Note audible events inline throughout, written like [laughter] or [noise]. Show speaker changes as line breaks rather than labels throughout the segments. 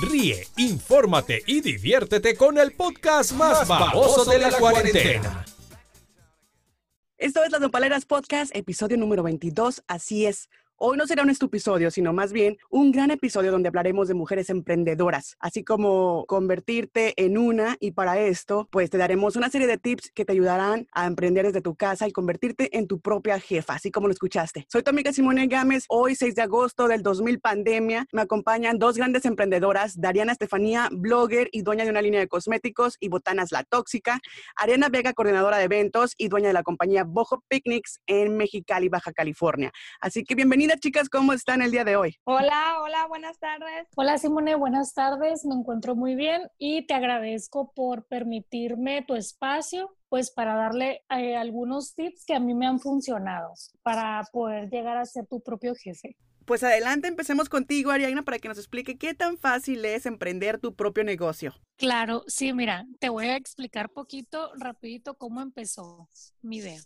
Ríe, infórmate y diviértete con el podcast más, baboso de la, cuarentena.
Esto es Las Nopaleras Podcast, episodio número 22. Así es. Hoy no será un estupisodio, sino más bien un gran episodio donde hablaremos de mujeres emprendedoras, así como convertirte en una y para esto pues te daremos una serie de tips que te ayudarán a emprender desde tu casa y convertirte en tu propia jefa, así como lo escuchaste. Soy tu amiga Simone Gámez, hoy 6 de agosto del 2000 pandemia, me acompañan dos grandes emprendedoras, Dariana Estefanía, blogger y dueña de una línea de cosméticos y botanas La Tóxica, Ariana Vega, coordinadora de eventos y dueña de la compañía Bojo Picnics en Mexicali, Baja California. Así que bienvenida chicas, ¿cómo están el día de hoy?
Hola, hola, buenas tardes.
Hola Simone, buenas tardes, me encuentro muy bien y te agradezco por permitirme tu espacio pues para darle eh, algunos tips que a mí me han funcionado para poder llegar a ser tu propio jefe.
Pues adelante, empecemos contigo, Ariana, para que nos explique qué tan fácil es emprender tu propio negocio.
Claro, sí, mira, te voy a explicar poquito, rapidito, cómo empezó mi idea.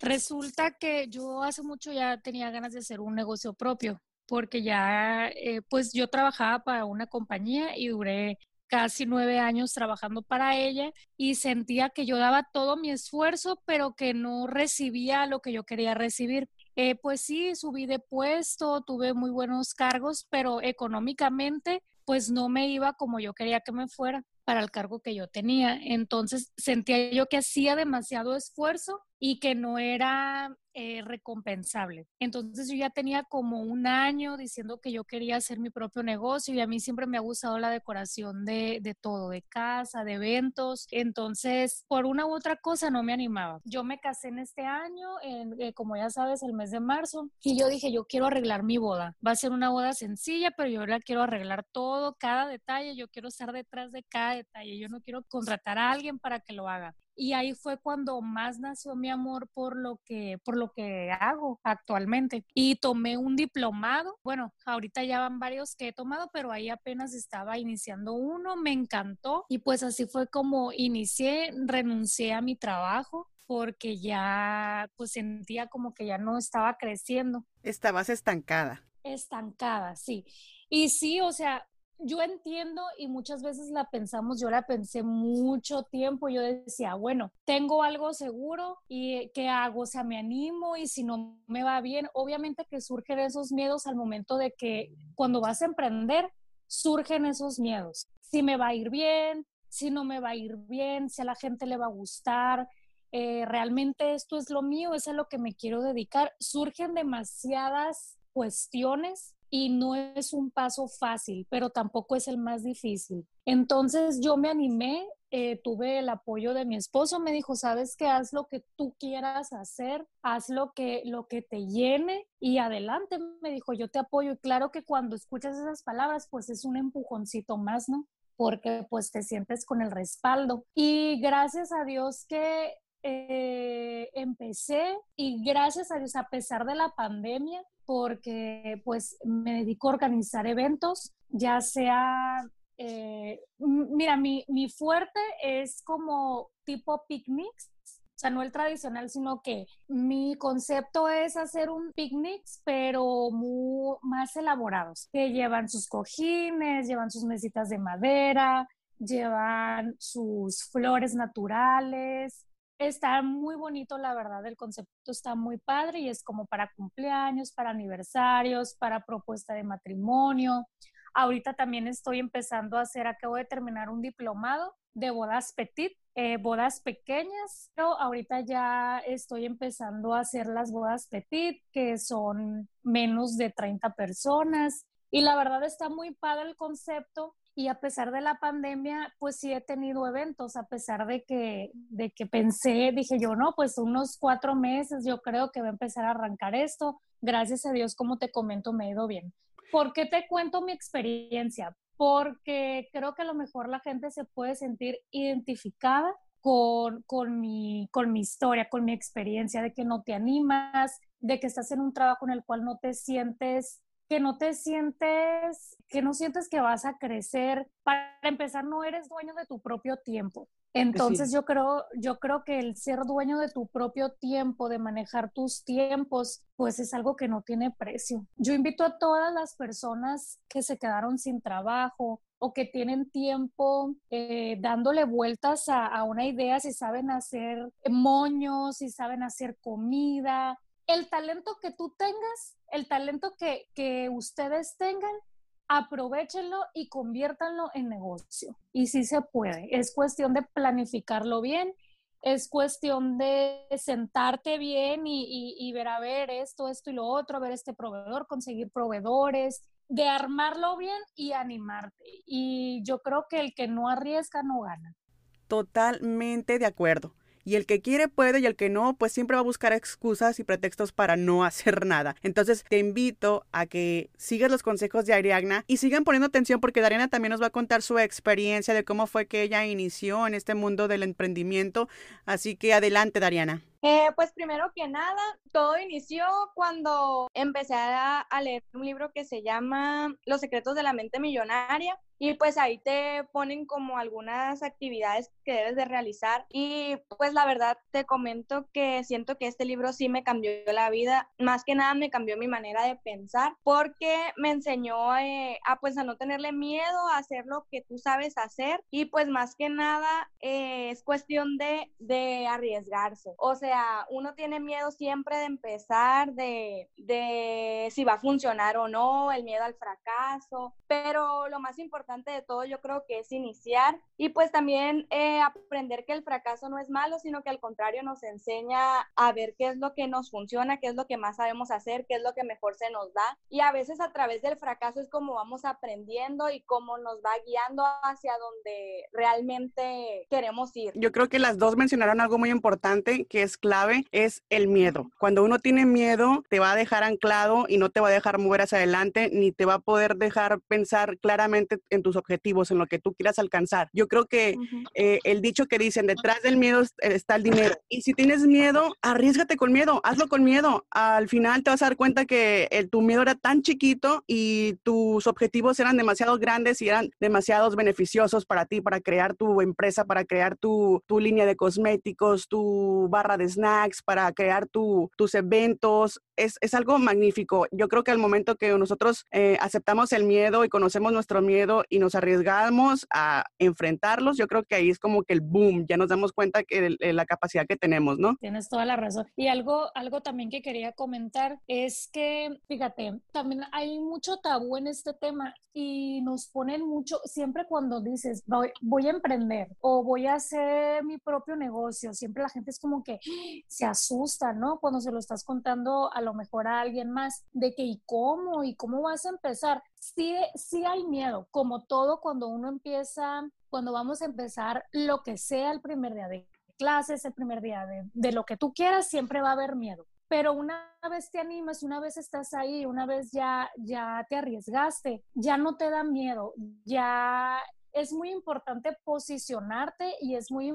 Resulta que yo hace mucho ya tenía ganas de hacer un negocio propio, porque ya, eh, pues yo trabajaba para una compañía y duré casi nueve años trabajando para ella y sentía que yo daba todo mi esfuerzo, pero que no recibía lo que yo quería recibir. Eh, pues sí, subí de puesto, tuve muy buenos cargos, pero económicamente pues no me iba como yo quería que me fuera para el cargo que yo tenía. Entonces sentía yo que hacía demasiado esfuerzo y que no era eh, recompensable. Entonces yo ya tenía como un año diciendo que yo quería hacer mi propio negocio y a mí siempre me ha gustado la decoración de, de todo, de casa, de eventos. Entonces, por una u otra cosa no me animaba. Yo me casé en este año, en, eh, como ya sabes, el mes de marzo, y yo dije, yo quiero arreglar mi boda. Va a ser una boda sencilla, pero yo la quiero arreglar todo, cada detalle, yo quiero estar detrás de cada detalle. Yo no quiero contratar a alguien para que lo haga y ahí fue cuando más nació mi amor por lo que por lo que hago actualmente. Y tomé un diplomado bueno ahorita ya van varios que he tomado pero ahí apenas estaba iniciando uno me encantó. Y pues así fue como inicié renuncié a mi trabajo porque ya pues sentía como que ya no estaba creciendo.
Estabas estancada.
Estancada sí. Y sí o sea yo entiendo y muchas veces la pensamos, yo la pensé mucho tiempo, yo decía, bueno, tengo algo seguro y ¿qué hago? O sea, me animo y si no me va bien, obviamente que surgen esos miedos al momento de que cuando vas a emprender, surgen esos miedos. Si me va a ir bien, si no me va a ir bien, si a la gente le va a gustar, eh, realmente esto es lo mío, es a lo que me quiero dedicar. Surgen demasiadas cuestiones y no es un paso fácil, pero tampoco es el más difícil. Entonces yo me animé, eh, tuve el apoyo de mi esposo, me dijo, sabes que haz lo que tú quieras hacer, haz lo que, lo que te llene y adelante, me dijo, yo te apoyo. Y claro que cuando escuchas esas palabras, pues es un empujoncito más, ¿no? Porque pues te sientes con el respaldo. Y gracias a Dios que eh, empecé y gracias a Dios, a pesar de la pandemia, porque pues me dedico a organizar eventos, ya sea, eh, mira, mi, mi fuerte es como tipo picnics, o sea, no el tradicional, sino que mi concepto es hacer un picnic, pero muy, más elaborados, que llevan sus cojines, llevan sus mesitas de madera, llevan sus flores naturales, Está muy bonito, la verdad, el concepto está muy padre y es como para cumpleaños, para aniversarios, para propuesta de matrimonio. Ahorita también estoy empezando a hacer, acabo de terminar un diplomado de bodas petit, eh, bodas pequeñas, pero ahorita ya estoy empezando a hacer las bodas petit, que son menos de 30 personas. Y la verdad está muy padre el concepto y a pesar de la pandemia, pues sí he tenido eventos, a pesar de que, de que pensé, dije yo, no, pues unos cuatro meses yo creo que va a empezar a arrancar esto. Gracias a Dios, como te comento, me he ido bien. ¿Por qué te cuento mi experiencia? Porque creo que a lo mejor la gente se puede sentir identificada con, con, mi, con mi historia, con mi experiencia, de que no te animas, de que estás en un trabajo en el cual no te sientes que no te sientes, que no sientes que vas a crecer. Para empezar, no eres dueño de tu propio tiempo. Entonces yo creo, yo creo que el ser dueño de tu propio tiempo, de manejar tus tiempos, pues es algo que no tiene precio. Yo invito a todas las personas que se quedaron sin trabajo o que tienen tiempo eh, dándole vueltas a, a, una idea, si saben hacer moños, si saben hacer comida, el talento que tú tengas, el talento que, que ustedes tengan, aprovechenlo y conviértanlo en negocio. Y sí se puede. Es cuestión de planificarlo bien, es cuestión de sentarte bien y, ver a ver esto, esto y lo otro, ver este proveedor, conseguir proveedores, de armarlo bien y animarte. Y yo creo que el que no arriesga no gana.
Totalmente de acuerdo. Y el que quiere puede y el que no, pues siempre va a buscar excusas y pretextos para no [laughs] hacer nada. Entonces te invito a que sigas los consejos de Ariagna y sigan poniendo atención porque Dariana también nos va a contar su experiencia de cómo fue que ella inició en este mundo del emprendimiento. Así que adelante, Dariana.
Eh, pues primero que nada, todo inició cuando empecé a, a, leer un libro que se llama Los secretos de la mente millonaria y pues ahí te ponen como algunas actividades que debes de realizar. Y pues la verdad te comento que siento que este libro sí me cambió la vida, más que nada me cambió mi manera de pensar porque me enseñó eh, a pues a no tenerle miedo a hacer lo que tú sabes hacer. Y pues más que nada eh, es cuestión de, de arriesgarse, o sea, uno tiene miedo siempre de empezar, de, de si va a funcionar o no, el miedo al fracaso, pero lo más importante de todo yo creo que es iniciar y pues también eh, aprender que el fracaso no es malo, sino que al contrario nos enseña a ver qué es lo que nos funciona, qué es lo que más sabemos hacer, qué es lo que mejor se nos da y a veces a través del fracaso es como vamos aprendiendo y cómo nos va guiando hacia donde realmente queremos ir.
Yo creo que las dos mencionaron algo muy importante que es clave es el miedo. Cuando uno tiene miedo, te va a dejar anclado y no te va a dejar mover hacia adelante, ni te va a poder dejar pensar claramente en tus objetivos, en lo que tú quieras alcanzar. Yo creo que eh, el dicho que dicen, detrás del miedo está el dinero. Y si tienes miedo, arriesgate con miedo, hazlo con miedo. Al final te vas a dar cuenta que el, tu miedo era tan chiquito y tus objetivos eran demasiado grandes y eran demasiados beneficiosos para ti, para crear tu empresa, para crear tu, tu línea de cosméticos, tu barra de snacks, para crear tu, tus eventos. Es, es, algo magnífico. Yo creo que al momento que nosotros eh, aceptamos el miedo y conocemos nuestro miedo y nos arriesgamos a enfrentarlos, yo creo que ahí es como que el boom, ya nos damos cuenta que la capacidad que tenemos, ¿no?
Tienes toda la razón. Y algo, algo también que quería comentar es que, fíjate, también hay mucho tabú en este tema y nos ponen mucho, siempre cuando dices, voy, voy a emprender o voy a hacer mi propio negocio, siempre la gente es como que, se asusta, ¿no? Cuando se lo estás contando a lo mejor a alguien más, de que ¿y cómo? ¿Y cómo vas a empezar? Sí, sí hay miedo, como todo cuando uno empieza, cuando vamos a empezar lo que sea el primer día de clases, el primer día de, lo que tú quieras, siempre va a haber miedo. Pero una vez te animas, una vez estás ahí, una vez ya, ya te arriesgaste, ya no te da miedo, ya es muy importante posicionarte y es muy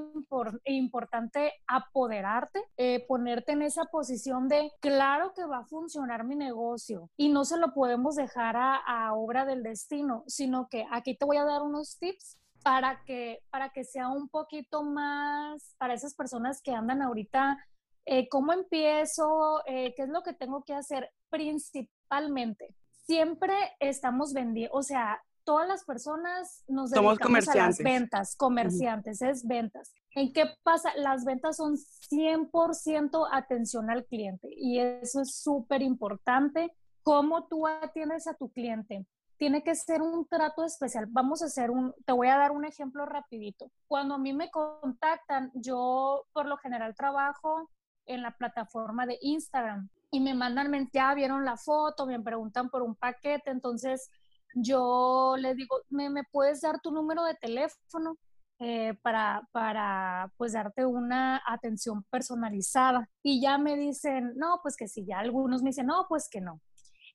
importante apoderarte, eh, ponerte en esa posición de, claro que va a funcionar mi negocio y no se lo podemos dejar a, obra del destino, sino que aquí te voy a dar unos tips para que, para que sea un poquito más para esas personas que andan ahorita, eh, ¿cómo empiezo? Eh, ¿Qué es lo que tengo que hacer? Principalmente, siempre estamos vendiendo, o sea, todas las personas nos dedicamos a las ventas, comerciantes, es ventas. ¿En qué pasa? Las ventas son 100% atención al cliente y eso es súper importante. ¿Cómo tú atiendes a tu cliente? Tiene que ser un trato especial. Vamos a hacer un, te voy a dar un ejemplo rapidito. Cuando a mí me contactan, yo por lo general trabajo en la plataforma de Instagram y me mandan, ya vieron la foto, me preguntan por un paquete, entonces yo les digo, ¿me, me puedes dar tu número de teléfono? Eh, para, para pues darte una atención personalizada. Y ya me dicen, no, pues que sí, ya algunos me dicen, no, pues que no.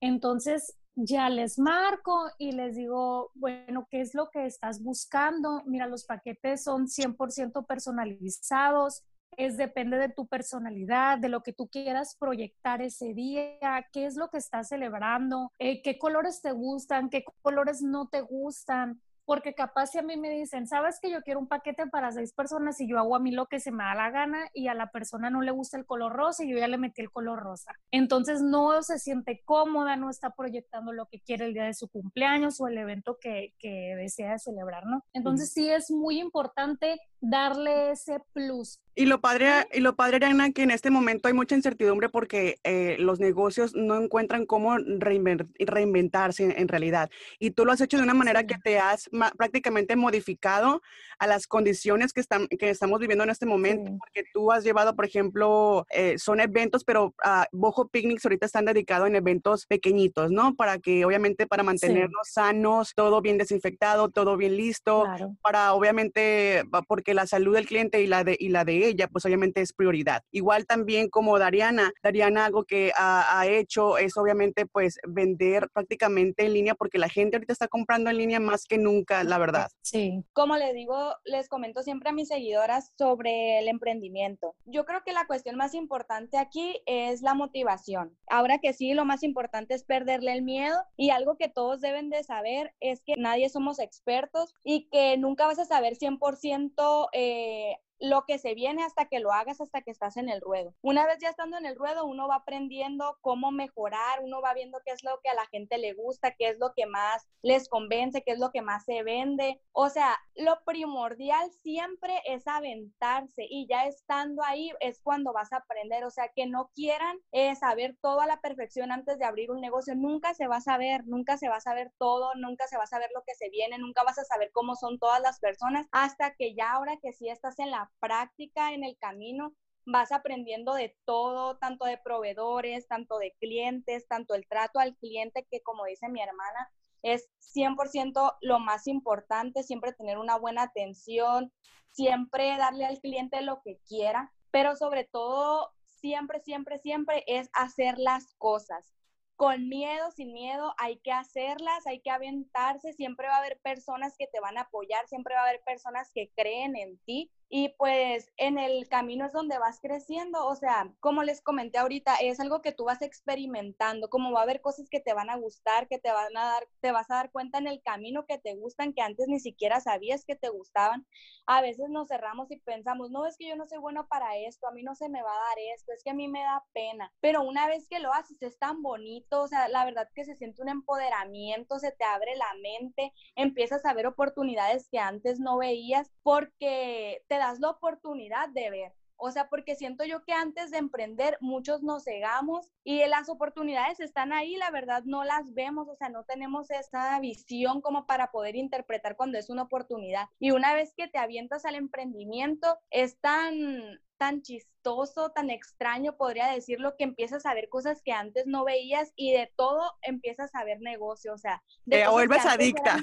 Entonces ya les marco y les digo, bueno, ¿qué es lo que estás buscando? Mira, los paquetes son 100% personalizados, es depende de tu personalidad, de lo que tú quieras proyectar ese día, qué es lo que estás celebrando, eh, qué colores te gustan, qué colores no te gustan porque capaz si a mí me dicen, sabes que yo quiero un paquete para seis personas y yo hago a mí lo que se me da la gana y a la persona no le gusta el color rosa y yo ya le metí el color rosa. Entonces no se siente cómoda, no está proyectando lo que quiere el día de su cumpleaños o el evento que, que desea celebrar, ¿no? Entonces sí es muy importante darle ese plus.
Y lo padre, y lo padre, Ana, que en este momento hay mucha incertidumbre porque eh, los negocios no encuentran cómo reinventarse en, realidad. Y tú lo has hecho de una manera que te has prácticamente modificado a las condiciones que, están, que estamos viviendo en este momento, porque tú has llevado, por ejemplo, eh, son eventos, pero uh, Bojo Picnics ahorita están dedicados en eventos pequeñitos, ¿no? Para que obviamente para mantenernos sanos, todo bien desinfectado, todo bien listo, para obviamente, porque la salud del cliente y la de, y la de ella, pues obviamente es prioridad. Igual también como Dariana, Dariana algo que ha, ha hecho es obviamente pues vender prácticamente en línea, porque la gente ahorita está comprando en línea más que nunca, la verdad.
Sí. Como le digo, les comento siempre a mis seguidoras sobre el emprendimiento. Yo creo que la cuestión más importante aquí es la motivación. Ahora que sí, lo más importante es perderle el miedo y algo que todos deben de saber es que nadie somos expertos y que nunca vas a saber 100% eh, lo que se viene hasta que lo hagas, hasta que estás en el ruedo. Una vez ya estando en el ruedo, uno va aprendiendo cómo mejorar, uno va viendo qué es lo que a la gente le gusta, qué es lo que más les convence, qué es lo que más se vende. O sea, lo primordial siempre es aventarse y ya estando ahí es cuando vas a aprender. O sea, que no quieran eh, saber todo a la perfección antes de abrir un negocio. Nunca se va a saber, nunca se va a saber todo, nunca se va a saber lo que se viene, nunca vas a saber cómo son todas las personas hasta que ya ahora que sí estás en la práctica en el camino vas aprendiendo de todo, tanto de proveedores, tanto de clientes, tanto el trato al cliente, que como dice mi hermana, es 100% lo más importante, siempre tener una buena atención, siempre darle al cliente lo que quiera, pero sobre todo, siempre, siempre, siempre es hacer las cosas. Con miedo, sin miedo, hay que hacerlas, hay que aventarse, siempre va a haber personas que te van a apoyar, siempre va a haber personas que creen en ti y pues en el camino es donde vas creciendo, o sea, como les comenté ahorita, es algo que tú vas experimentando, como va a haber cosas que te van a gustar, que te van a dar, te vas a dar cuenta en el camino que te gustan, que antes ni siquiera sabías que te gustaban. A veces nos cerramos y pensamos, no, es que yo no soy bueno para esto, a mí no se me va a dar esto, es que a mí me da pena, pero una vez que lo haces es tan bonito, o sea, la verdad que se siente un empoderamiento, se te abre la mente, empiezas a ver oportunidades que antes no veías porque te das la oportunidad de ver. O sea, porque siento yo que antes de emprender muchos nos cegamos y las oportunidades están ahí, la verdad no las vemos, o sea, no tenemos esa visión como para poder interpretar cuando es una oportunidad. Y una vez que te avientas al emprendimiento, es tan tan chistoso, tan extraño, podría decirlo, que empiezas a ver cosas que antes no veías y de todo empiezas a ver negocio, o sea,
te vuelves adicta.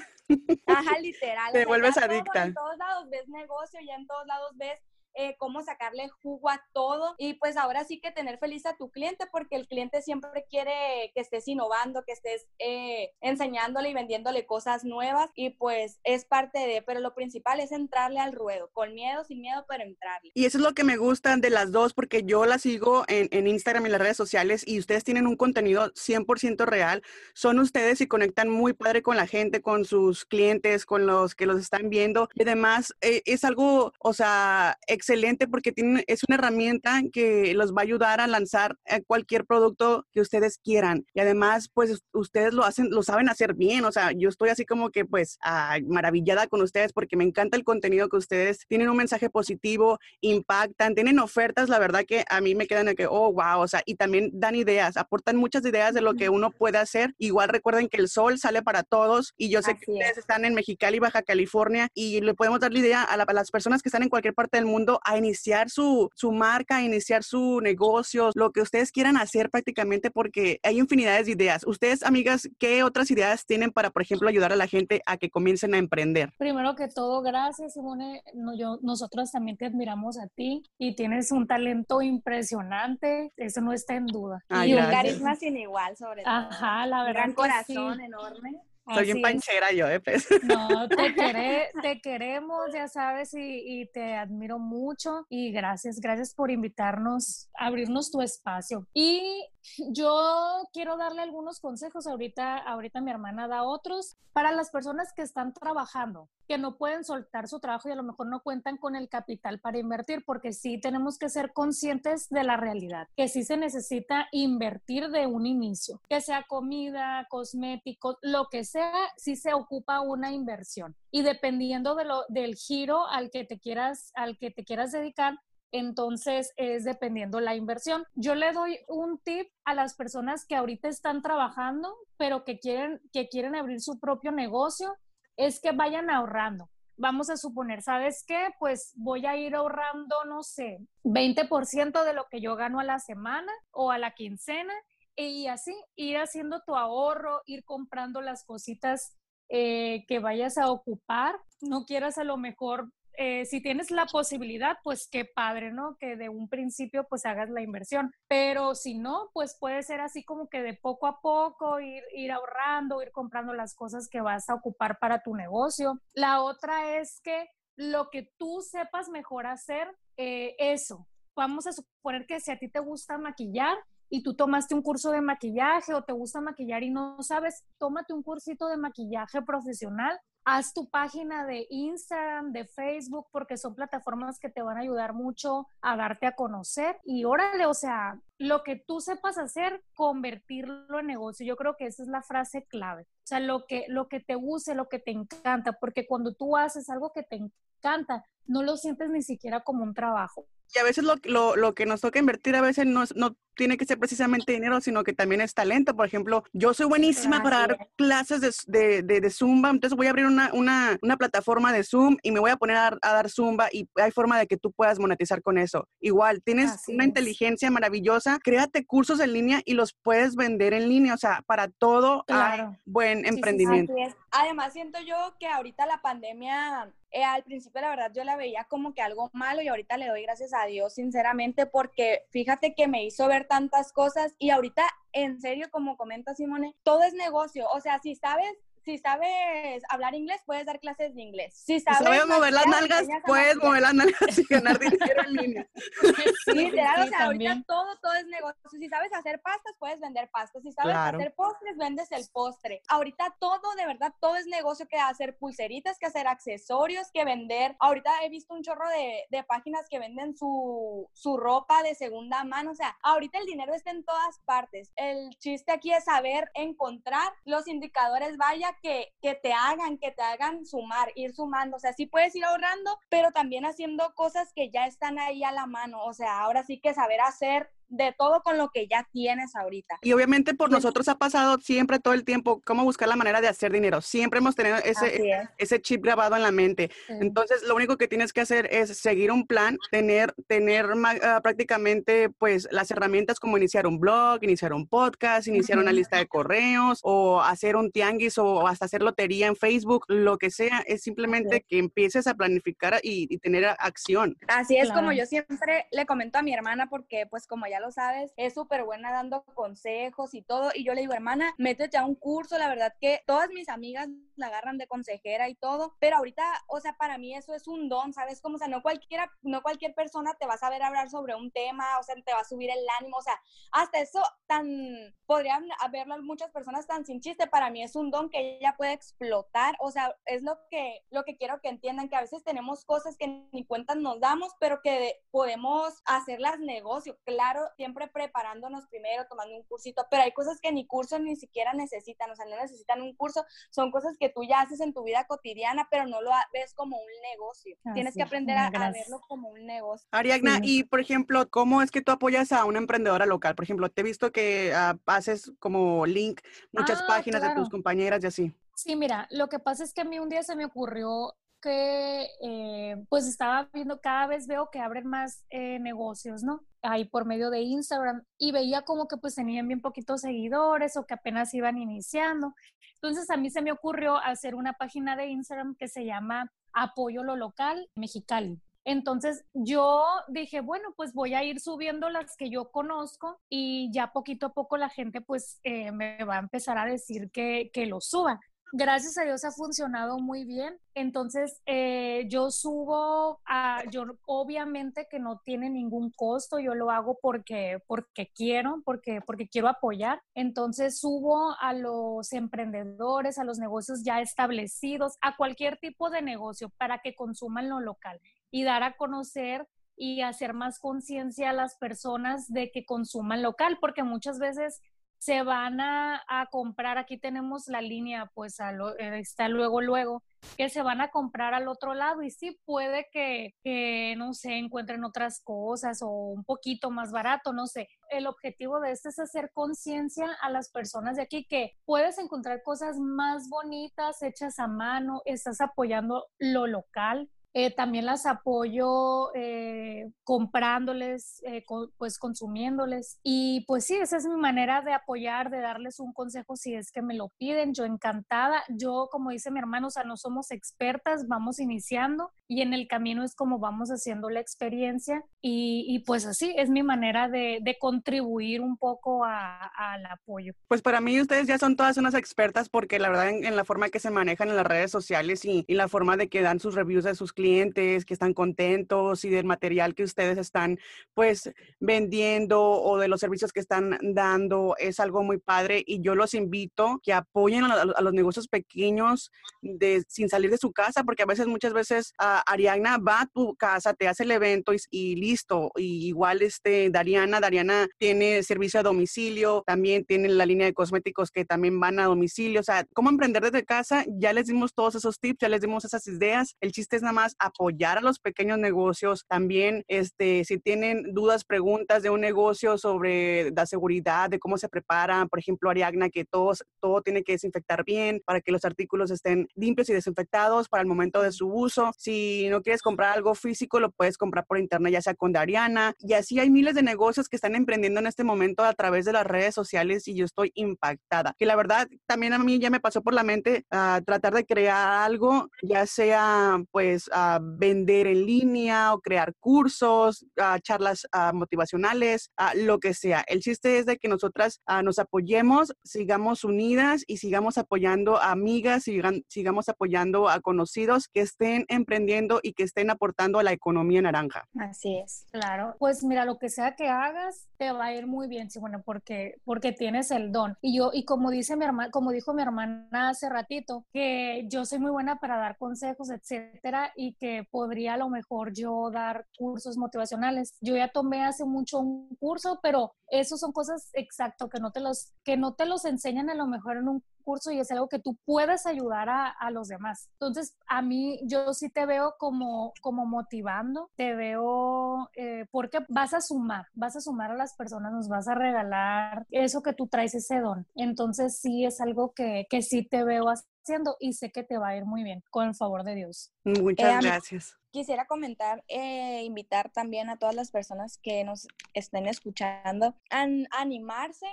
Ajá, literal.
Te vuelves adicta.
en todos lados ves negocio, ya en todos lados ves eh, cómo sacarle jugo a todo. Y pues ahora sí que tener feliz a tu cliente porque el cliente siempre quiere que estés innovando, que estés eh, enseñándole y vendiéndole cosas nuevas. Y pues es parte de, pero lo principal es entrarle al ruedo, con miedo, sin miedo, pero entrarle.
Y eso es lo que me gusta de las dos porque yo las sigo en, en Instagram y las redes sociales y ustedes tienen un contenido 100% real, son ustedes y conectan muy padre con la gente, con sus clientes, con los que los están viendo. Y además eh, es algo, o sea, excelente porque tiene, es una herramienta que los va a ayudar a lanzar eh, cualquier producto que ustedes quieran. Y además, pues ustedes lo hacen, lo saben hacer bien. O sea, yo estoy así como que pues maravillada con ustedes porque me encanta el contenido que ustedes tienen un mensaje positivo, impactan, tienen ofertas, la verdad que a mí me quedan de que, oh, wow, o sea, y también dan ideas, aportan muchas ideas de lo que uno puede hacer. Igual recuerden que el sol sale para todos y yo sé que ustedes están en Mexicali, Baja California y le podemos dar la idea a, a las personas que están en cualquier parte del mundo a iniciar su, su marca, a iniciar su negocio, lo que ustedes quieran hacer prácticamente porque hay infinidades de ideas. Ustedes, amigas, ¿qué otras ideas tienen para, por ejemplo, ayudar a la gente a que comiencen a emprender?
Primero que todo, gracias, Simone. yo, nosotros también te admiramos a ti y tienes un talento impresionante, eso no está en duda.
y un carisma sin igual, sobre todo.
Ajá, la verdad.
Un gran corazón enorme.
Soy bien panchera yo, ¿eh? Pues.
No, te, [laughs] te queremos, ya sabes, y, y, te admiro mucho. Y gracias, gracias por invitarnos, a abrirnos tu espacio. Y yo quiero darle algunos consejos. Ahorita, ahorita mi hermana da otros para las personas que están trabajando, que no pueden soltar su trabajo y a lo mejor no cuentan con el capital para invertir, porque sí tenemos que ser conscientes de la realidad, que sí se necesita invertir de un inicio, que sea comida, cosméticos, lo que sea, sí se ocupa una inversión. Y dependiendo de lo, del giro al que te quieras, al que te quieras dedicar, entonces es dependiendo la inversión. Yo le doy un tip a las personas que ahorita están trabajando, pero que quieren, que quieren abrir su propio negocio, es que vayan ahorrando. Vamos a suponer, ¿sabes qué? Pues voy a ir ahorrando, no sé, 20% de lo que yo gano a la semana o a la quincena y así ir haciendo tu ahorro, ir comprando las cositas eh, que vayas a ocupar. No quieras a lo mejor eh, si tienes la posibilidad, pues qué padre, ¿no? Que de un principio pues hagas la inversión. Pero si no, pues puede ser así como que de poco a poco ir, ir ahorrando, ir comprando las cosas que vas a ocupar para tu negocio. La otra es que lo que tú sepas mejor hacer, eh, eso. Vamos a suponer que si a ti te gusta maquillar, y tú tomaste un curso de maquillaje o te gusta maquillar y no sabes, tómate un cursito de maquillaje profesional haz tu página de Instagram, de Facebook, porque son plataformas que te van a ayudar mucho a darte a conocer. Y órale, o sea, lo que tú sepas hacer, convertirlo en negocio. Yo creo que esa es la frase clave. O sea, lo que, lo que te guste, lo que te encanta, porque cuando tú haces algo que te encanta, no lo sientes ni siquiera como un trabajo.
Y a veces lo, lo, lo que nos toca invertir a veces no, no tiene que ser precisamente dinero, sino que también es talento. Por ejemplo, yo soy buenísima para dar clases de, de, de, Zumba, entonces voy a abrir una, una, una, plataforma de Zoom y me voy a poner a, dar Zumba y hay forma de que tú puedas monetizar con eso. Igual, tienes una inteligencia maravillosa, créate cursos en línea y los puedes vender en línea, o sea, para todo claro. buen emprendimiento.
Además, siento yo que ahorita la pandemia eh, al principio la verdad yo la veía como que algo malo y ahorita le doy gracias a Dios sinceramente porque fíjate que me hizo ver tantas cosas y ahorita en serio como comenta Simone, todo es negocio, o sea, si sabes si sabes hablar inglés, puedes dar clases de inglés. Si sabes,
mover las nalgas, puedes mover las nalgas y ganar dinero en línea. [laughs]
Sí, literal, o sea, ahorita todo, todo es negocio. Si sabes hacer pastas, puedes vender pastas. Si sabes hacer postres, vendes el postre. Ahorita todo, de verdad, todo es negocio que hacer pulseritas, que hacer accesorios, que vender. Ahorita he visto un chorro de, de páginas que venden su, su ropa de segunda mano. O sea, ahorita el dinero está en todas partes. El chiste aquí es saber encontrar los indicadores, vaya, que, te hagan, que te hagan sumar, ir sumando. O sea, sí puedes ir ahorrando, pero también haciendo cosas que ya están ahí a la mano. O sea, ahora sí que saber hacer de todo con lo que ya tienes ahorita.
Y obviamente por nosotros ha pasado siempre todo el tiempo cómo buscar la manera de hacer dinero. Siempre hemos tenido ese, ese chip grabado en la mente. Entonces, lo único que tienes que hacer es seguir un plan, tener, tener uh, prácticamente pues las herramientas como iniciar un blog, iniciar un podcast, iniciar una lista de correos o hacer un tianguis o hasta hacer lotería en Facebook, lo que sea, es simplemente que empieces a planificar y, tener acción.
Así es como yo siempre le comento a mi hermana porque pues como ya lo sabes, es súper buena dando consejos y todo. Y yo le digo, hermana, métete a un curso. La verdad que todas mis amigas la agarran de consejera y todo. Pero ahorita, o sea, para mí eso es un don, ¿sabes? Como, o sea, no cualquiera, no cualquier persona te va a saber hablar sobre un tema, o sea, te va a subir el ánimo. O sea, hasta eso tan, podrían haberlo muchas personas tan sin chiste. Para mí es un don que ella puede explotar. O sea, es lo que, lo que quiero que entiendan, que a veces tenemos cosas que ni cuentas nos damos, pero que podemos hacerlas negocio. Claro, siempre preparándonos primero, tomando un cursito, pero hay cosas que ni curso ni siquiera necesitan, o sea, no necesitan un curso, son cosas que tú ya haces en tu vida cotidiana, pero no lo ves como un negocio. Tienes que aprender a, verlo como un negocio.
Ariagna, y por ejemplo, ¿cómo es que tú apoyas a una emprendedora local? Por ejemplo, te he visto que uh, haces como link muchas ah, páginas de tus compañeras y así.
Sí, mira, lo que pasa es que a mí un día se me ocurrió que eh, pues estaba viendo, cada vez veo que abren más eh, negocios, ¿no? Ahí por medio de Instagram y veía como que pues tenían bien poquitos seguidores o que apenas iban iniciando. Entonces a mí se me ocurrió hacer una página de Instagram que se llama Apoyo lo Local Mexicali. Entonces yo dije, bueno, pues voy a ir subiendo las que yo conozco y ya poquito a poco la gente pues eh, me va a empezar a decir que, que lo suba. Gracias a Dios ha funcionado muy bien. Entonces, eh, yo subo a, yo obviamente que no tiene ningún costo, yo lo hago porque, porque quiero, porque, porque quiero apoyar. Entonces, subo a los emprendedores, a los negocios ya establecidos, a cualquier tipo de negocio para que consuman lo local y dar a conocer y hacer más conciencia a las personas de que consuman local, porque muchas veces se van a, comprar, aquí tenemos la línea, pues eh, está luego, luego, que se van a comprar al otro lado y sí puede que, que, no sé, encuentren otras cosas o un poquito más barato, no sé. El objetivo de este es hacer conciencia a las personas de aquí que puedes encontrar cosas más bonitas hechas a mano, estás apoyando lo local, eh, también las apoyo eh, comprándoles, eh, pues consumiéndoles. Y pues sí, esa es mi manera de apoyar, de darles un consejo si es que me lo piden. Yo encantada. Yo, como dice mi hermano, o sea, no somos expertas, vamos iniciando y en el camino es como vamos haciendo la experiencia. Y, pues así es mi manera de, contribuir un poco al apoyo.
Pues para mí ustedes ya son todas unas expertas porque la verdad en, la forma que se manejan en las redes sociales y, y la forma de que dan sus reviews de sus clientes clientes que están contentos y del material que ustedes están pues vendiendo o de los servicios que están dando es algo muy padre y yo los invito que apoyen a, los negocios pequeños de, sin salir de su casa porque a veces muchas veces uh, Ariana va a tu casa, te hace el evento y, listo. Y igual este Dariana, Dariana tiene servicio a domicilio, también tiene la línea de cosméticos que también van a domicilio. O sea, cómo emprender desde casa, ya les dimos todos esos tips, ya les dimos esas ideas. El chiste es nada más apoyar a los pequeños negocios. También, este, si tienen dudas, preguntas de un negocio sobre la seguridad, de cómo se preparan, por ejemplo, Ariagna, que todo, todo tiene que desinfectar bien para que los artículos estén limpios y desinfectados para el momento de su uso. Si no quieres comprar algo físico, lo puedes comprar por internet, ya sea con Dariana. Y así hay miles de negocios que están emprendiendo en este momento a través de las redes sociales y yo estoy impactada. Que la verdad, también a mí ya me pasó por la mente uh, tratar de crear algo, ya sea pues uh, vender en línea o crear cursos, charlas motivacionales, lo que sea. El chiste es de que nosotras nos apoyemos, sigamos unidas y sigamos apoyando a amigas, y sigamos apoyando a conocidos que estén emprendiendo y que estén aportando a la economía naranja.
Así es, claro. Pues mira, lo que sea que hagas, te va a ir muy bien, sí, bueno, porque, porque tienes el don. Y yo, y como dice mi hermana, como dijo mi hermana hace ratito, que yo soy muy buena para dar consejos, etcétera, y que podría a lo mejor yo dar cursos motivacionales. Yo ya tomé hace mucho un curso, pero esos son cosas exacto que no te los que no te los enseñan a lo mejor en un curso y es algo que tú puedes ayudar a, a los demás. Entonces, a mí yo sí te veo como, como motivando, te veo eh, porque vas a sumar, vas a sumar a las personas, nos vas a regalar eso que tú traes, ese don. Entonces, sí es algo que, que sí te veo haciendo y sé que te va a ir muy bien, con el favor de Dios.
Muchas eh, gracias.
Quisiera comentar, eh, invitar también a todas las personas que nos estén escuchando a animarse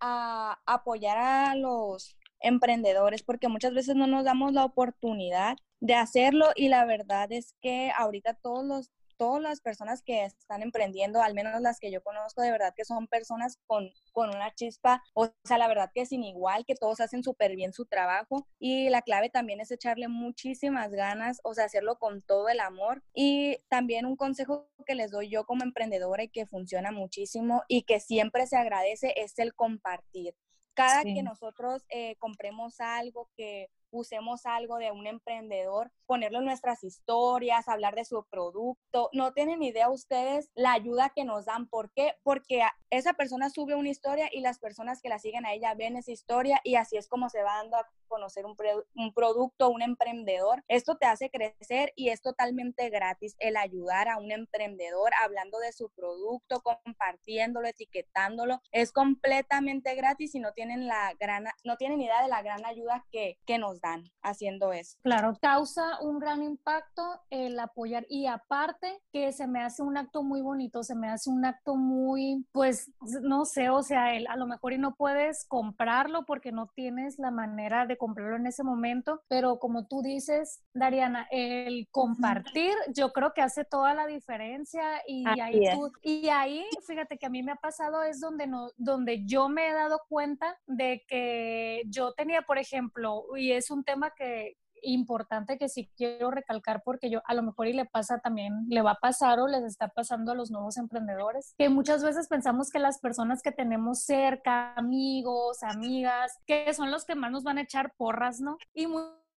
a apoyar a los emprendedores, porque muchas veces no nos damos la oportunidad de hacerlo y la verdad es que ahorita todos los todas las personas que están emprendiendo, al menos las que yo conozco, de verdad que son personas con, con una chispa, o sea, la verdad que sin igual, que todos hacen súper bien su trabajo y la clave también es echarle muchísimas ganas, o sea, hacerlo con todo el amor. Y también un consejo que les doy yo como emprendedora y que funciona muchísimo y que siempre se agradece es el compartir. Cada que nosotros eh, compremos algo, que usemos algo de un emprendedor, ponerlo en nuestras historias, hablar de su producto. No tienen idea ustedes la ayuda que nos dan. ¿Por qué? Porque esa persona sube una historia y las personas que la siguen a ella ven esa historia y así es como se va dando a conocer un, un producto, un emprendedor. Esto te hace crecer y es totalmente gratis el ayudar a un emprendedor hablando de su producto, compartiéndolo, etiquetándolo. Es completamente gratis y no tienen la gran, no tienen idea de la gran ayuda que, que nos dan haciendo eso.
Claro, causa un gran impacto el apoyar y aparte que se me hace un acto muy bonito, se me hace un acto muy, pues, no sé, o sea, el, a lo mejor y no puedes comprarlo porque no tienes la manera de comprarlo en ese momento, pero como tú dices, Dariana, el compartir yo creo que hace toda la diferencia y ahí, y ahí, fíjate que a mí me ha pasado es donde, no, donde yo me he dado cuenta de que yo tenía, por ejemplo, y es un tema que importante que sí quiero recalcar porque yo a lo mejor y le pasa también, le va a pasar o les está pasando a los nuevos emprendedores, que muchas veces pensamos que las personas que tenemos cerca, amigos, amigas, que son los que más nos van a echar porras, ¿no? Y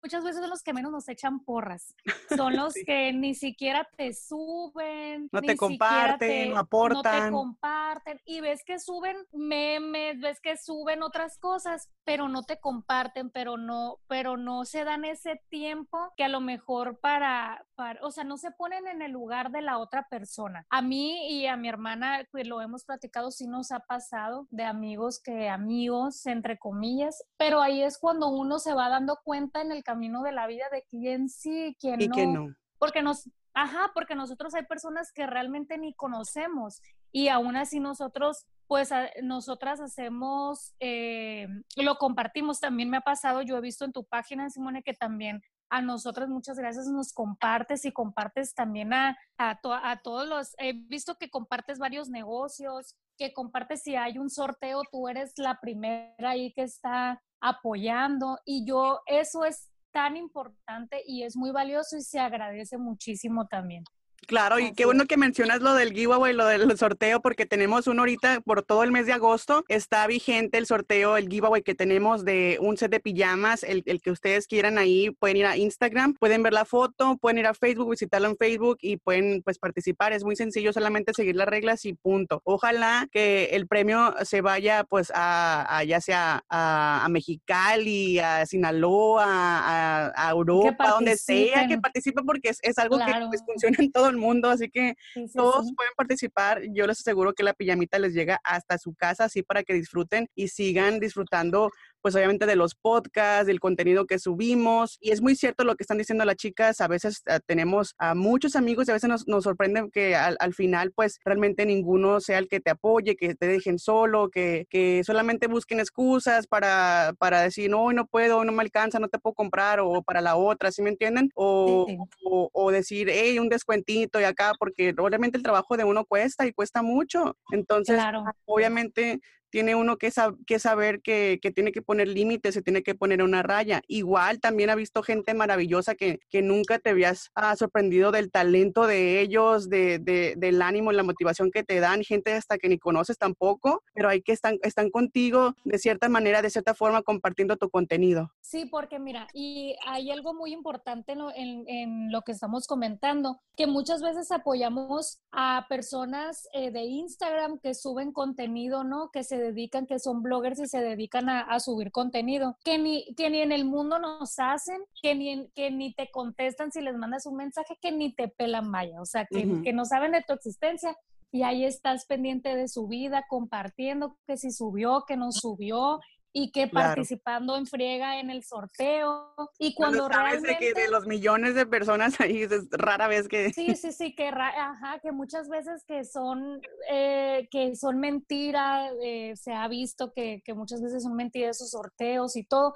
muchas veces son los que menos nos echan porras. Son [laughs] los que ni siquiera te suben,
no te comparten, no aportan.
No te comparten y ves que suben memes, ves que suben otras cosas, pero no te comparten, pero no, pero no se dan ese tiempo que a lo mejor para, para, o sea, no se ponen en el lugar de la otra persona. A mí y a mi hermana, pues lo hemos platicado, sí nos ha pasado de amigos que amigos, entre comillas, pero ahí es cuando uno se va dando cuenta en el camino de la vida de quién sí, quién
y
no.
Quién no.
Porque nos, ajá, porque nosotros hay personas que realmente ni conocemos y aún así nosotros pues nosotras hacemos, eh, lo compartimos, también me ha pasado, yo he visto en tu página, Simone, que también a nosotras muchas gracias nos compartes y compartes también a, a, a todos los, he visto que compartes varios negocios, que compartes si hay un sorteo, tú eres la primera ahí que está apoyando y yo, eso es tan importante y es muy valioso y se agradece muchísimo también.
Claro, y qué bueno que mencionas lo del giveaway, lo del sorteo, porque tenemos uno ahorita por todo el mes de agosto. Está vigente el sorteo, el giveaway que tenemos de un set de pijamas, el, el, que ustedes quieran ahí, pueden ir a Instagram, pueden ver la foto, pueden ir a Facebook, visitarlo en Facebook y pueden pues participar. Es muy sencillo, solamente seguir las reglas y punto. Ojalá que el premio se vaya pues a, ya sea a, a, Mexicali, a Sinaloa, a, a Europa, donde sea, que participe porque es, es algo claro. que pues, funciona en todo el mundo, así que sí, sí, todos sí. pueden participar. Yo les aseguro que la pijamita les llega hasta su casa, así para que disfruten y sigan disfrutando pues obviamente de los podcasts, del contenido que subimos. Y es muy cierto lo que están diciendo las chicas, a veces uh, tenemos a muchos amigos y a veces nos, nos sorprende que al, al, final pues realmente ninguno sea el que te apoye, que te dejen solo, que, que solamente busquen excusas para, para decir, no, no puedo, no me alcanza, no te puedo comprar, o para la otra, ¿sí me entienden? O, sí. o, o, decir, hey, un descuentito y acá, porque obviamente el trabajo de uno cuesta y cuesta mucho. Entonces, claro. obviamente tiene uno que, sab que saber que, que, tiene que poner límites, se tiene que poner una raya. Igual también ha visto gente maravillosa que, que nunca te habías ah, sorprendido del talento de ellos, de, de, del ánimo, la motivación que te dan, gente hasta que ni conoces tampoco, pero hay que están, están contigo de cierta manera, de cierta forma, compartiendo tu contenido.
Sí, porque mira, y hay algo muy importante en lo, en, en lo que estamos comentando, que muchas veces apoyamos a personas eh, de Instagram que suben contenido, ¿no? Que se dedican, que son bloggers y se dedican a, a, subir contenido, que ni, que ni en el mundo nos hacen, que ni, que ni te contestan si les mandas un mensaje, que ni te pelan vaya, o sea, que, uh -huh. que no saben de tu existencia y ahí estás pendiente de su vida, compartiendo que si subió, que no subió, y que claro. participando en friega en el sorteo y cuando,
cuando sabes
realmente
de que de los millones de personas [laughs] ahí es rara vez que
sí sí sí que ajá que muchas veces que son eh, que son mentiras eh, se ha visto que, que muchas veces son mentiras esos sorteos y todo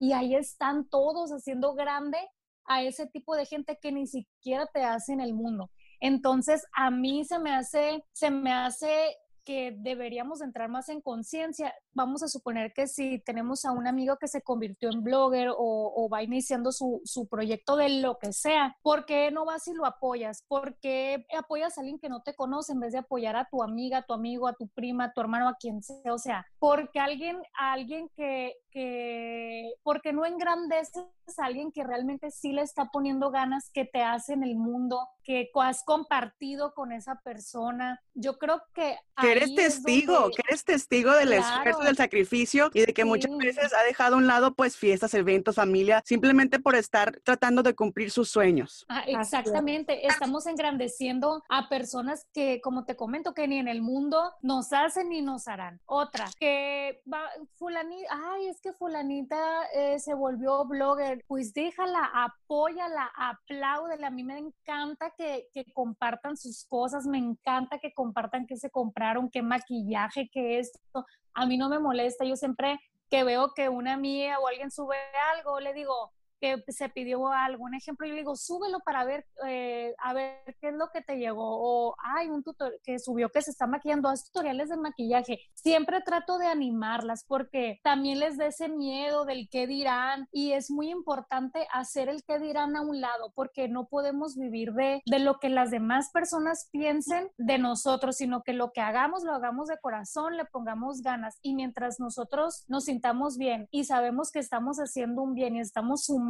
y ahí están todos haciendo grande a ese tipo de gente que ni siquiera te hace en el mundo entonces a mí se me hace se me hace que deberíamos entrar más en conciencia. Vamos a suponer que si tenemos a un amigo que se convirtió en blogger o, o, va iniciando su, su proyecto de lo que sea, ¿por qué no vas y lo apoyas? ¿Por qué apoyas a alguien que no te conoce en vez de apoyar a tu amiga, a tu amigo, a tu prima, a tu hermano, a quien sea? O sea, porque alguien, a alguien que, que, porque no engrandeces a alguien que realmente sí le está poniendo ganas, que te hace en el mundo, que has compartido con esa persona. Yo creo que...
Que eres testigo, donde... que eres testigo del claro. esfuerzo, del sacrificio y de que sí. muchas veces ha dejado a un lado pues fiestas, eventos, familia, simplemente por estar tratando de cumplir sus sueños.
Ah, exactamente, estamos engrandeciendo a personas que, como te comento, que ni en el mundo nos hacen ni nos harán. Otra, que va, fulanita, ay, es que fulanita eh, se volvió blogger, pues déjala, apóyala, apláudela, a mí me encanta que, que compartan sus cosas, me encanta que compartan que se compraron, qué maquillaje, qué esto. A mí no me molesta, yo siempre que veo que una amiga o alguien sube algo, le digo, que se pidió algún ejemplo, yo le digo, súbelo para ver, eh, a ver qué es lo que te llegó, o hay un tutor que subió que se está maquillando, haz tutoriales de maquillaje. Siempre trato de animarlas porque también les da ese miedo del qué dirán y es muy importante hacer el qué dirán a un lado porque no podemos vivir de, de lo que las demás personas piensen de nosotros, sino que lo que hagamos lo hagamos de corazón, le pongamos ganas y mientras nosotros nos sintamos bien y sabemos que estamos haciendo un bien y estamos sumando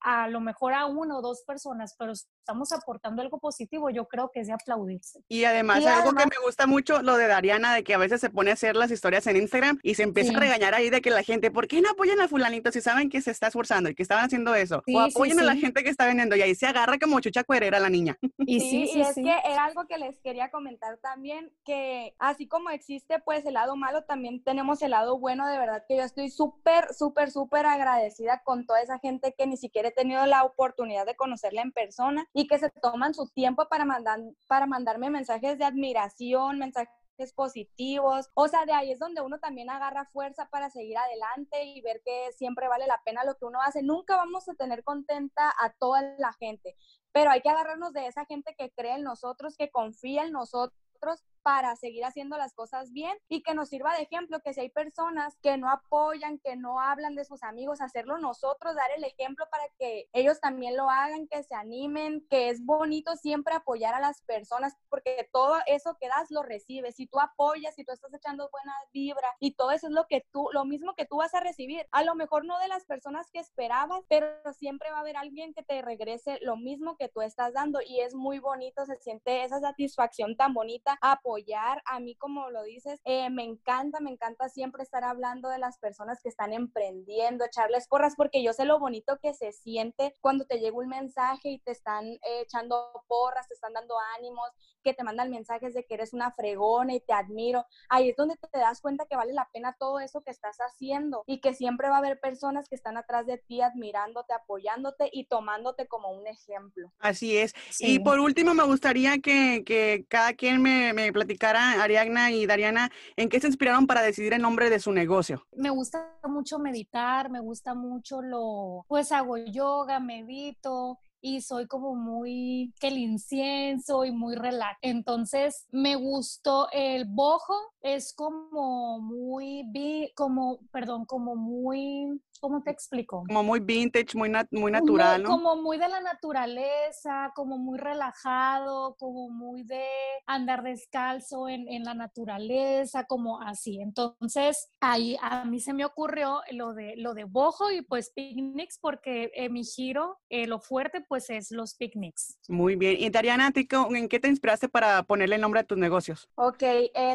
a lo mejor a una o dos personas, pero estamos aportando algo positivo, yo creo que es de aplaudirse.
Y además, algo que me gusta mucho, lo de Dariana, de que a veces se pone a hacer las historias en Instagram y se empieza a regañar ahí de que la gente, ¿por qué no apoyan a fulanito si saben que se está esforzando y que estaban haciendo eso? o apoyen a la gente que está vendiendo y ahí se agarra como chucha cuerera la niña. [laughs]
Y sí, y es que era algo que les quería comentar también, que así como existe pues el lado malo, también tenemos el lado bueno, de verdad que yo estoy súper, súper, súper agradecida con toda esa gente que ni siquiera he tenido la oportunidad de conocerla en persona y que se toman su tiempo para, mandar, para mandarme mensajes de admiración, mensajes positivos. O sea, de ahí es donde uno también agarra fuerza para seguir adelante y ver que siempre vale la pena lo que uno hace. Nunca vamos a tener contenta a toda la gente, pero hay que agarrarnos de esa gente que cree en nosotros, que confía en nosotros para seguir haciendo las cosas bien y que nos sirva de ejemplo, que si hay personas que no apoyan, que no hablan de sus amigos, hacerlo nosotros, dar el ejemplo para que ellos también lo hagan, que se animen, que es bonito siempre apoyar a las personas porque todo eso que das lo recibes. Si tú apoyas, si tú estás echando buena vibra y todo eso es lo que tú, lo mismo que tú vas a recibir. A lo mejor no de las personas que esperabas, pero siempre va a haber alguien que te regrese lo mismo que tú estás dando y es muy bonito, se siente esa satisfacción tan bonita apoyar. A mí, como lo dices, eh, me encanta, me encanta siempre estar hablando de las personas que están emprendiendo, echarles porras, porque yo sé lo bonito que se siente cuando te llega un mensaje y te están eh, echando porras, te están dando ánimos, que te mandan mensajes de que eres una fregona y te admiro. Ahí es donde te das cuenta que vale la pena todo eso que estás haciendo y que siempre va a haber personas que están atrás de ti admirándote, apoyándote y tomándote como un ejemplo.
Así es. Y por último, me gustaría que, que cada quien me, me platicara, Ariagna y Dariana, en qué se inspiraron para decidir el nombre de su negocio.
Me gusta mucho meditar, me gusta mucho lo, pues hago yoga, medito, y soy como muy que el incienso y muy relax. Entonces me gustó el bojo, es como muy, como, perdón, como muy ¿cómo te explico?
Como muy vintage, muy, muy natural, ¿no?
Como muy de la naturaleza, como muy relajado, como muy de andar descalzo en, en, la naturaleza, como así. Entonces, ahí a mí se me ocurrió lo de, lo de bojo y pues picnics, porque en mi giro, eh, lo fuerte pues es los picnics.
Muy bien. Y Dariana, ¿en qué te inspiraste para ponerle el nombre a tus negocios?
Ok, eh,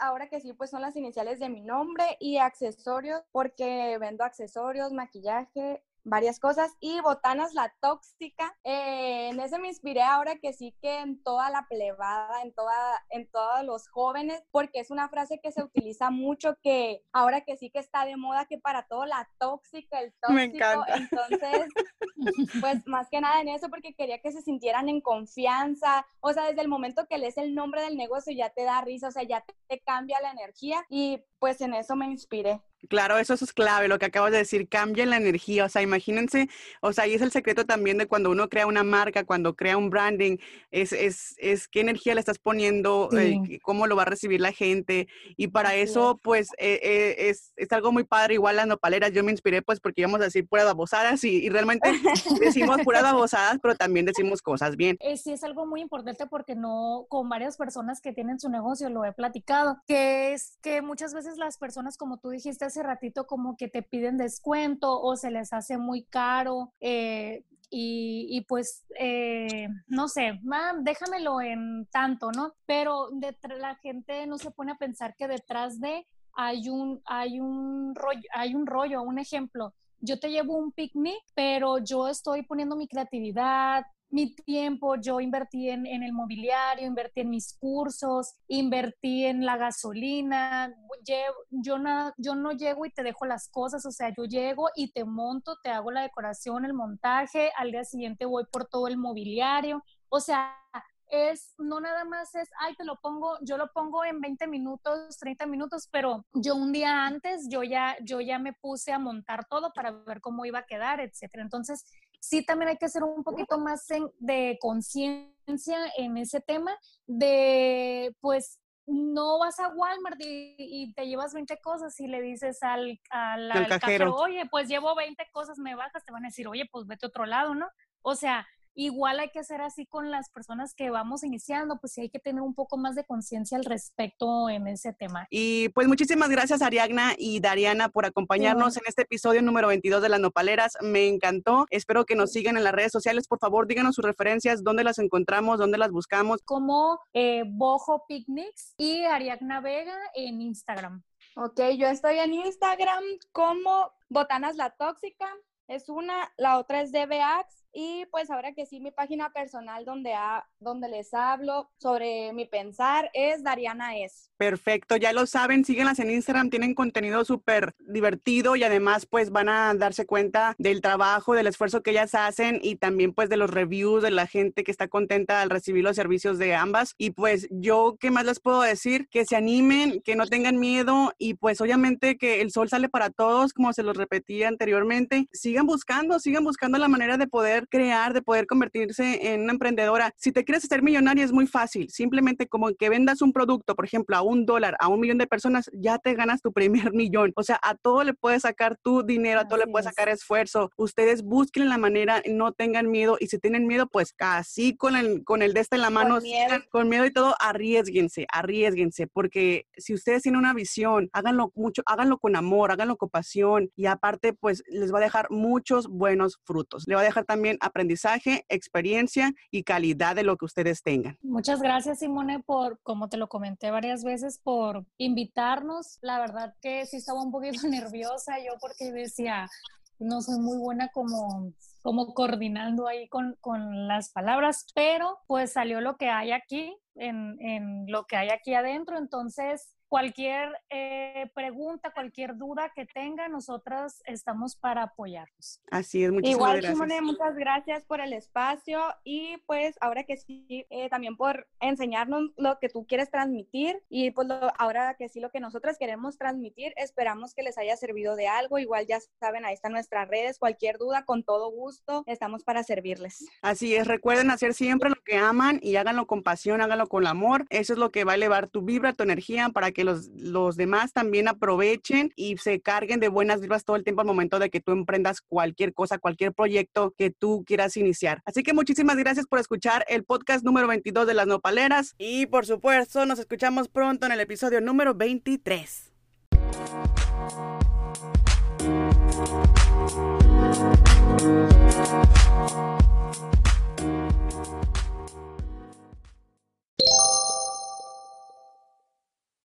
Ahora que sí, pues son las iniciales de mi nombre y accesorios, porque vendo accesorios accesorios, maquillaje, varias cosas. Y Botanas la Tóxica, eh, en ese me inspiré ahora que sí que en toda la plebada, en, toda, en todos los jóvenes, porque es una frase que se utiliza mucho, que ahora que sí que está de moda, que para todo la tóxica, el tóxico.
Me encanta.
Entonces, pues más que nada en eso, porque quería que se sintieran en confianza. O sea, desde el momento que lees el nombre del negocio ya te da risa, o sea, ya te cambia la energía y pues en eso me inspiré.
Claro, eso, es clave, lo que acabas de decir, cambia la energía, o sea, imagínense, o sea, y es el secreto también de cuando uno crea una marca, cuando crea un branding, es, es, es qué energía le estás poniendo, eh, cómo lo va a recibir la gente, y para eso, pues, eh, eh, es, es, algo muy padre, igual las nopaleras, yo me inspiré, pues, porque íbamos a decir puras babosadas, y, y realmente [laughs] decimos puras babosadas, pero también decimos cosas bien.
sí, es algo muy importante porque no, con varias personas que tienen su negocio, lo he platicado, que es que muchas veces las personas, como tú dijiste, hace ratito como que te piden descuento o se les hace muy caro. Eh, y, pues, eh, no sé, déjamelo en tanto, ¿no? Pero la gente no se pone a pensar que detrás de hay un, hay un rollo, hay un rollo, un ejemplo. Yo te llevo un picnic, pero yo estoy poniendo mi creatividad, mi tiempo, yo invertí en, el mobiliario, invertí en mis cursos, invertí en la gasolina, yo, yo no llego y te dejo las cosas, o sea, yo llego y te monto, te hago la decoración, el montaje, al día siguiente voy por todo el mobiliario, o sea, es, no nada más es, ay, te lo pongo, yo lo pongo en 20 minutos, 30 minutos, pero yo un día antes, yo ya, yo ya me puse a montar todo para ver cómo iba a quedar, etcétera. Entonces, sí también hay que hacer un poquito más de conciencia en ese tema, de pues no vas a Walmart y, te llevas 20 cosas y le dices al, al, cajero. oye, pues llevo 20 cosas, me bajas, te van a decir, oye, pues vete a otro lado, ¿no? O sea, Igual hay que hacer así con las personas que vamos iniciando, pues sí hay que tener un poco más de conciencia al respecto en ese tema.
Y pues muchísimas gracias Ariagna y Dariana por acompañarnos en este episodio número 22 de Las Nopaleras. Me encantó. Espero que nos sigan en las redes sociales. Por favor, díganos sus referencias, dónde las encontramos, dónde las buscamos.
Como eh, Bojo Picnics y Ariagna Vega en Instagram.
Ok, yo estoy en Instagram como Botanas la Tóxica. Es una, la otra es DBAX y pues ahora que sí, mi página personal donde, donde les hablo sobre mi pensar es Dariana Es.
Perfecto, ya lo saben, síguenlas en Instagram, tienen contenido súper divertido y además pues van a darse cuenta del trabajo, del esfuerzo que ellas hacen y también pues de los reviews de la gente que está contenta al recibir los servicios de ambas. Y pues yo, ¿qué más les puedo decir? Que se animen, que no tengan miedo y pues obviamente que el sol sale para todos, como se los repetía anteriormente. Sigan buscando, sigan buscando la manera de poder crear, de poder convertirse en una emprendedora. Si te quieres hacer millonaria es muy fácil, simplemente como que vendas un producto, por ejemplo, a un dólar, a un millón de personas, ya te ganas tu primer [laughs] millón. O sea, a todo le puedes sacar tu dinero, a todo le puedes sacar esfuerzo. Ustedes busquen la manera, no tengan miedo y si tienen miedo, pues casi con el, con el de este en la mano, con miedo. con miedo y todo, arriesguense, arriesguense, porque si ustedes tienen una visión, háganlo mucho, háganlo con amor, háganlo con pasión y aparte, pues les va a dejar muchos buenos frutos. Le va a dejar también aprendizaje, experiencia y calidad de lo que ustedes tengan.
Muchas gracias, Simone, por, como te lo comenté varias veces, por invitarnos. La verdad que sí estaba un poquito [laughs] nerviosa yo porque decía, no soy muy buena como, como coordinando ahí con, con las palabras, pero pues salió lo que hay aquí, en, en lo que hay aquí adentro. Entonces, cualquier eh, pregunta, cualquier duda que tenga, nosotras estamos para apoyarlos.
Así es, muchísimas
Igual,
gracias.
Simone, muchas gracias por el espacio y pues ahora que sí, eh, también por enseñarnos lo que tú quieres transmitir y pues ahora que sí lo que nosotras queremos transmitir, esperamos que les haya servido de algo. Igual ya saben, ahí están nuestras redes, cualquier duda, con todo gusto, estamos para servirles.
Así es, recuerden hacer siempre lo que aman y háganlo con pasión, háganlo con amor. Eso es lo que va a elevar tu vibra, tu energía para que los, los demás también aprovechen y se carguen de buenas vibras todo el tiempo al momento de que tú emprendas cualquier cosa, cualquier proyecto que tú quieras iniciar. Así que muchísimas gracias por escuchar el podcast número 22 de Las Nopaleras y por supuesto nos escuchamos pronto en el episodio número 23.